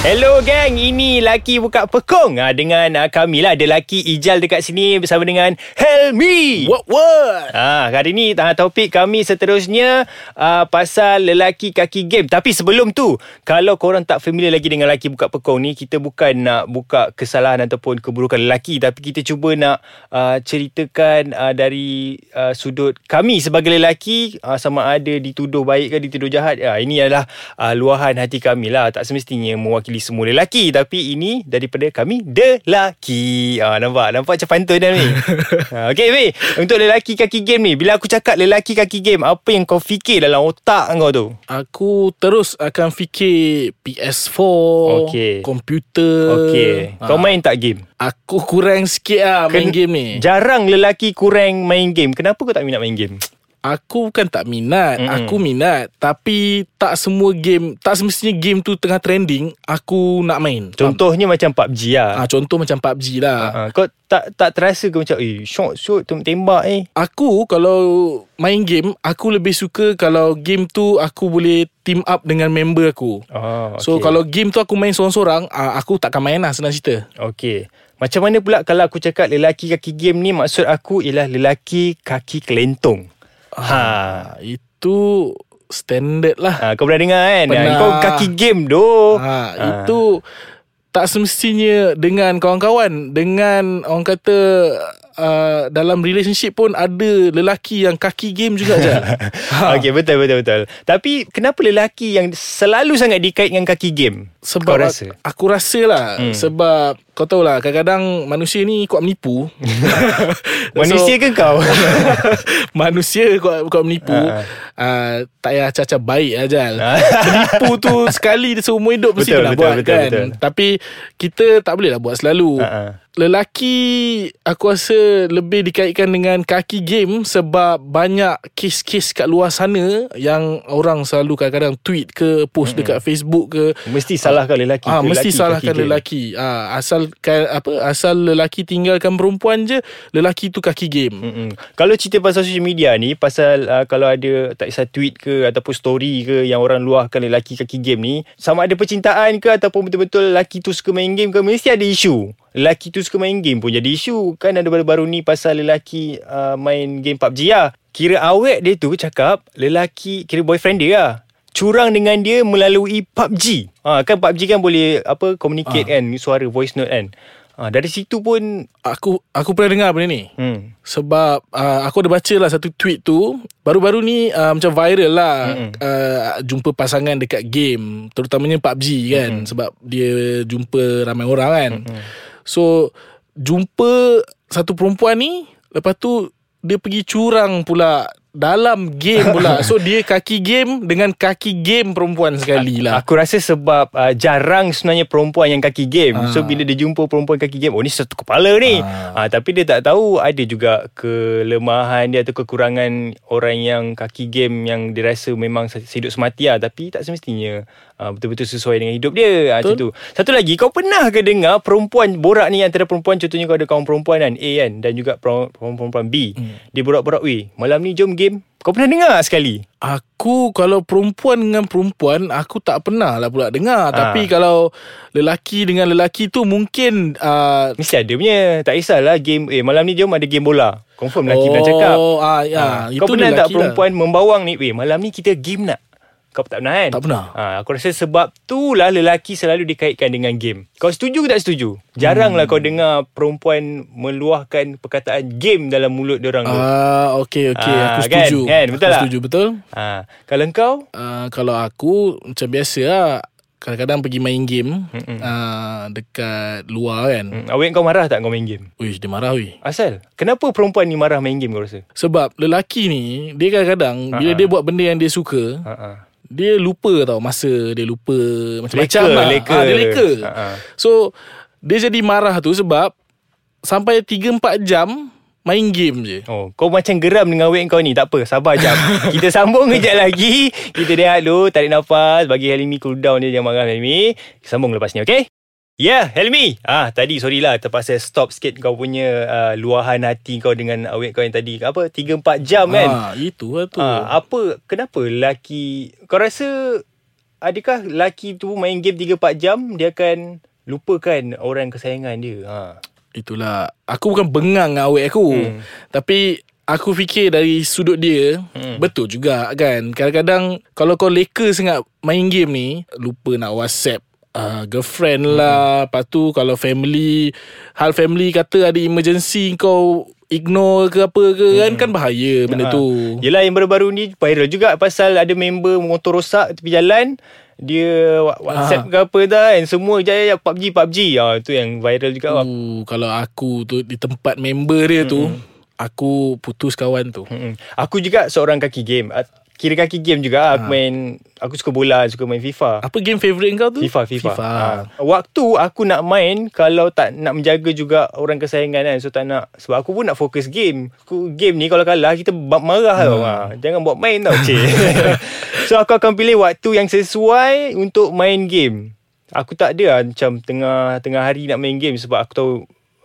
Hello gang, ini Laki Buka Pekong. Ha, Dengan uh, kami lah Ada Laki Ijal dekat sini Bersama dengan Helmi. What what? Ha, hari ni uh, topik kami seterusnya uh, Pasal lelaki kaki game. Tapi sebelum tu Kalau korang tak familiar lagi dengan Laki Buka Pekong ni Kita bukan nak buka kesalahan Ataupun keburukan lelaki. Tapi kita cuba nak uh, ceritakan uh, Dari uh, sudut kami sebagai lelaki uh, Sama ada dituduh baik ke dituduh jahat. Uh, Ini adalah uh, luahan hati kami lah. Tak semestinya mewakili mewakili semua lelaki tapi ini daripada kami lelaki. Ah nampak nampak macam pantun dah ni. ha, okey Wei, untuk lelaki kaki game ni bila aku cakap lelaki kaki game apa yang kau fikir dalam otak kau tu? Aku terus akan fikir PS4, Okey. komputer. Okey. Kau Ah, main tak game? Aku kurang sikit lah Ken- main game ni. Jarang lelaki kurang main game. Kenapa kau tak minat main game? Aku bukan tak minat, Mm-mm. aku minat. Tapi tak semua game, tak semestinya game tu tengah trending, aku nak main. Contohnya macam PUBG lah. Ah, contoh macam PUBG lah. Ha, kau tak tak terasa ke macam eh shot shot tembak eh. Aku kalau main game, aku lebih suka kalau game tu aku boleh team up dengan member aku. Ah, So kalau game tu aku main sorang-sorang, aku takkan main lah senang cerita. Okey. Macam mana pula kalau aku cakap lelaki kaki game ni maksud aku ialah lelaki kaki kelentong. Ha. Ah, itu standard lah. ha kau pernah dengar kan? Pernah. Kau kaki game doh. Ha, itu tak semestinya dengan kawan-kawan, dengan orang kata uh, dalam relationship pun ada lelaki yang kaki game juga je. ha. Okey betul betul betul. Tapi kenapa lelaki yang selalu sangat dikait dengan kaki game? Sebab kau rasa? Aku, rasa lah Hmm. Sebab Kau tahu lah Kadang-kadang Manusia ni kuat menipu Manusia ke kau? Manusia kuat, kuat menipu Ha. uh, Tak payah caca baik Ha. Menipu tu Sekali seumur hidup Mesti Betul, kena betul, buat betul, kan betul. Tapi Kita tak boleh lah buat selalu Ha-ha. Lelaki Aku rasa Lebih dikaitkan dengan Kaki game Sebab banyak Kes-kes kat luar sana Yang orang selalu kadang-kadang Tweet ke Post dekat Facebook ke Mesti salahkan lelaki. Ah, ke mesti lelaki salahkan kaki game? lelaki. Ah, asal apa asal lelaki tinggalkan perempuan je, lelaki tu kaki game. Mm-mm. Kalau cerita pasal social media ni Pasal uh, kalau ada Tak kisah tweet ke Ataupun story ke Yang orang luahkan lelaki kaki game ni Sama ada percintaan ke Ataupun betul-betul lelaki tu suka main game ke Mesti ada isu Lelaki tu suka main game pun jadi isu Kan ada baru-baru ni Pasal lelaki uh, main game PUBG lah Kira awet dia tu cakap Lelaki Kira boyfriend dia lah Curang dengan dia melalui PUBG ha, Kan PUBG kan boleh Apa Communicate Ah. kan Suara voice note kan ha, Dari situ pun Aku aku pernah dengar benda ni. hmm, Sebab uh, aku ada baca lah satu tweet tu Baru-baru ni uh, macam viral lah Mm-mm. uh, Jumpa pasangan dekat game Terutamanya PUBG kan Mm-mm. Sebab dia jumpa ramai orang kan Mm-mm. So Jumpa satu perempuan ni Lepas tu Dia pergi curang pula Dalam game pula So dia kaki game Dengan kaki game perempuan sekali lah Aku rasa sebab uh, jarang sebenarnya perempuan yang kaki game. Ah. So bila dia jumpa perempuan kaki game, oh ni satu kepala ni. Ah. Ah. tapi dia tak tahu ada juga kelemahan dia atau kekurangan orang yang kaki game yang dia rasa memang hidup semati lah. Tapi tak semestinya uh, betul-betul sesuai dengan hidup dia. Ah, macam tu. Satu lagi, kau pernah ke dengar perempuan borak ni antara perempuan contohnya kau ada kawan perempuan kan A kan dan juga perempuan perempuan B. Hmm. Dia borak-borak, "Weh, malam ni jom game." Kau pernah dengar sekali? Aku kalau perempuan dengan perempuan Aku tak pernah lah pula dengar Ah. Tapi kalau Lelaki dengan lelaki tu Mungkin uh, Mesti ada punya Tak kisahlah game Eh malam ni jom ada game bola Confirm lelaki pernah cakap Oh ah, ya, Ah, itu Kau pernah tak lelaki perempuan membawang ni Weh malam ni kita game nak Kau tak pernah kan Tak pernah. ha, Aku rasa sebab tu lah Lelaki selalu dikaitkan dengan game Kau setuju ke tak setuju Jarang lah Hmm. kau dengar Perempuan meluahkan Perkataan game dalam mulut diorang tu Ah, okey okey Ah, aku kan? setuju. Kan? Betul aku tak? setuju betul. ha, Kalau kau Uh, kalau aku macam biasa lah kadang-kadang pergi main game Mm-mm. uh, dekat luar kan. hmm, Awet kau marah tak kau main game Uish dia marah weh. Asal Kenapa perempuan ni marah main game kau rasa Sebab lelaki ni dia kadang-kadang bila Ha-ha. dia buat benda yang dia suka, ha, ha. Dia lupa tau masa dia lupa macam-macam Leka, lah. leka. Ah, dia leka. Ha-ha. So dia jadi marah tu sebab sampai 3 4 jam main game je. Oh, kau macam geram dengan weight kau ni. Tak apa, sabar jap. Kita sambung kejap lagi. Kita rehat dulu, tarik nafas, bagi Halimi cool down dia jangan marah Halimi. Sambung lepas ni, okey? Ya, yeah, Helmi. Ah, tadi sorry lah terpaksa stop sikit kau punya uh, luahan hati kau dengan awet kau yang tadi. Apa 3 4 jam kan? Ah, itu lah tu. Ah, apa kenapa lelaki kau rasa adakah lelaki tu main game 3 4 jam dia akan lupakan orang kesayangan dia? Ha. Itulah Aku bukan bengang dengan awet aku hmm. Tapi Aku fikir dari sudut dia hmm. Betul juga kan Kadang-kadang Kalau kau leka sangat Main game ni Lupa nak whatsapp uh, Girlfriend hmm. lah Lepas tu Kalau family Hal family kata ada emergency Kau ignore ke apa ke kan kan bahaya benda Ha. tu. Yelah yang baru-baru ni viral juga pasal ada member motor rosak tepi jalan dia WhatsApp ke apa dah and semua je PUBG PUBG ah tu yang viral juga. Uh, kalau aku tu di tempat member dia tu aku putus kawan tu. Hmm. Aku juga seorang kaki game. Kira kaki game juga aku main aku suka bola, suka main FIFA. Apa game favourite kau tu? FIFA FIFA. FIFA. Ha. Waktu aku nak main kalau tak nak menjaga juga orang kesayangan kan. So tak nak sebab aku pun nak fokus game. Aku game ni kalau kalah kita marah tau. Ha. Jangan buat main tau cik. so aku akan pilih waktu yang sesuai untuk main game. Aku tak ada lah macam tengah tengah hari nak main game sebab aku tahu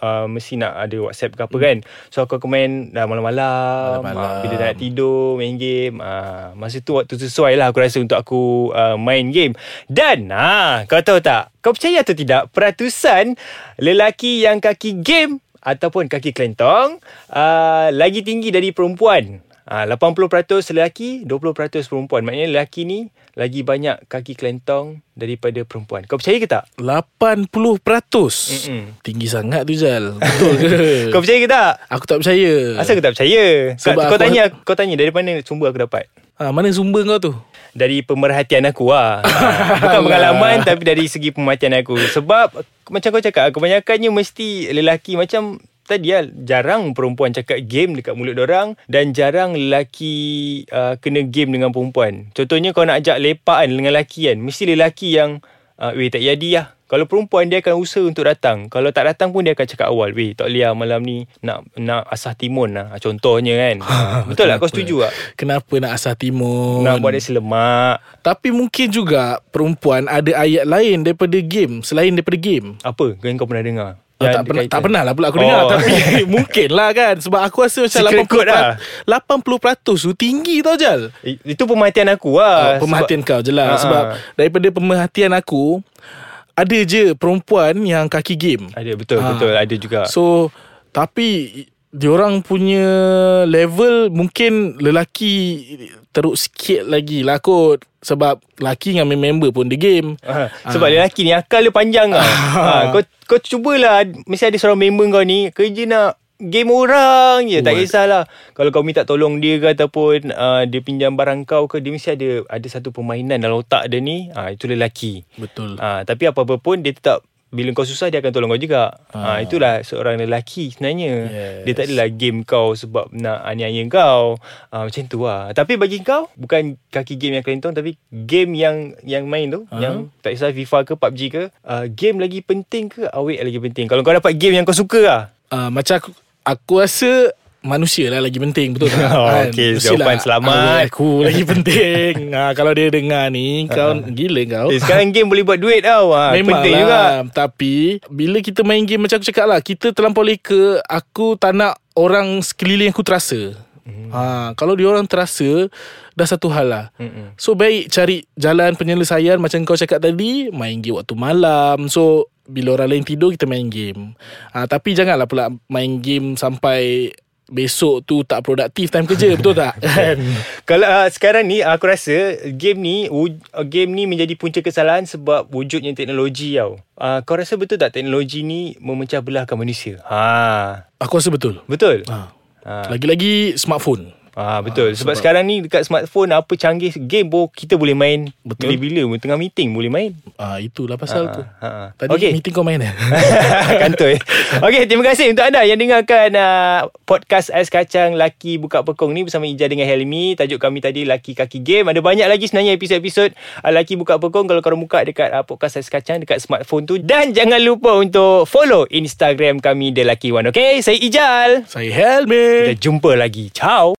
Uh, mesti nak ada WhatsApp ke apa kan. So aku akan main dah malam-malam Malam-malam. uh, Bila dah nak tidur Main game uh, Masa tu waktu sesuai lah Aku rasa untuk aku uh, Main game. Dan uh, Kau tahu tak Kau percaya atau tidak Peratusan Lelaki yang kaki game Ataupun kaki kelentong uh, Lagi tinggi dari perempuan uh, 80% lelaki 20% perempuan Maknanya lelaki ni Lagi banyak kaki kelentong Daripada perempuan Kau percaya ke tak? 80%. Mm-mm. Tinggi sangat tu Jal. Betul ke? Kau percaya ke tak? aku tak percaya. Asal kau tak percaya? Kau, Sebab kau aku- tanya kau tanya dari mana sumber aku dapat? Ha, mana sumber kau tu? Dari pemerhatian aku lah. Ha, Bukan pengalaman tapi dari segi pemerhatian aku. Sebab macam kau cakap kebanyakannya mesti lelaki macam tadi lah jarang perempuan cakap game dekat mulut orang dan jarang lelaki uh, kena game dengan perempuan. Contohnya kau nak ajak lepakan dengan lelaki kan, mesti lelaki yang uh, weh tak jadi lah. Kalau perempuan dia akan usaha untuk datang. Kalau tak datang pun dia akan cakap awal, weh tak boleh lah malam ni nak nak asah timun lah. Contohnya kan. Betul tak? Kau setuju tak? Kenapa nak asah timun? Nak buat dia selemak. Tapi mungkin juga perempuan ada ayat lain daripada game selain daripada game. Apa kau pernah dengar? Oh, tak, pernah, tak pernah lah pula aku Oh. dengar Tapi mungkin lah kan Sebab aku rasa macam Secret code lah. 80% tu tinggi tau Jal Itu pemerhatian aku oh, lah. Pemerhatian kau je Ah, lah Sebab ah. daripada pemerhatian aku Ada je perempuan yang kaki game Sebab, ada betul Ah. betul ada juga. So Tapi Diorang punya level Mungkin lelaki Teruk sikit lagi lah kot. Sebab lelaki dengan main member pun dia game. Ha, sebab lelaki ni akal dia panjang tau. ha, kau kau cubalah mesti ada seorang member kau ni kerja nak game orang je tak What? kisahlah. Kalau kau minta tolong dia ke ataupun uh, dia pinjam barang kau ke dia mesti ada ada satu permainan dalam otak dia ni. Ha, itu lelaki. Betul. Ha, tapi apa-apa pun dia tetap bila kau susah dia akan tolong kau juga. Ha. Ah. itulah seorang lelaki sebenarnya. Yes. Dia tak adalah game kau sebab nak aniaya kau. Ha, macam tu lah. Tapi bagi kau bukan kaki game yang kelentong tapi game yang yang main tu Ah. yang tak kisah FIFA ke PUBG ke uh, game lagi penting ke awet lagi penting. Kalau kau dapat game yang kau suka lah. uh, Macam aku Aku rasa Manusia lah lagi penting Betul tak Oh, Kan? okey, Mestilah jawapan selamat. Aku lagi penting ha, Kalau dia dengar ni Kau gila kau Eh, sekarang game boleh buat duit tau. Ha, Memang penting lah juga. Tapi Bila kita main game Macam aku cakap lah Kita terlampau leka Aku tak nak Orang sekeliling aku terasa Hmm. ha, Kalau dia orang terasa Dah satu hal lah Mm-mm. So baik cari jalan penyelesaian Macam kau cakap tadi Main game waktu malam So bila orang lain tidur Kita main game ha, Tapi janganlah pula Main game sampai Besok tu tak produktif time kerja Betul tak? Kan? Kalau uh, sekarang ni aku rasa game ni wuj- uh, game ni menjadi punca kesalahan sebab wujudnya teknologi tau. Uh, kau rasa betul tak teknologi ni memecah belahkan manusia? Ha. Aku rasa betul Betul? ha. Ha. Lagi-lagi smartphone Ah betul. sebab, sebab- sekarang ni dekat smartphone apa canggih game pun kita boleh main Betul. bila-bila tengah meeting boleh main. Ah Itulah pasal Ah, tu ah, ah. Tadi Okey. meeting kau main eh? Kantoi. Okey, terima kasih untuk anda yang dengarkan uh, podcast Ais Kacang Laki Buka Pekong ni bersama Ija dengan Helmi. Tajuk kami tadi Laki Kaki Game. Ada banyak lagi sebenarnya episod-episod uh, Laki Buka Pekong kalau korang buka dekat uh, podcast Ais Kacang dekat smartphone tu. Dan jangan lupa untuk follow Instagram kami The Lucky One. Okey, saya Ijal. Saya Helmi Kita jumpa lagi. Ciao.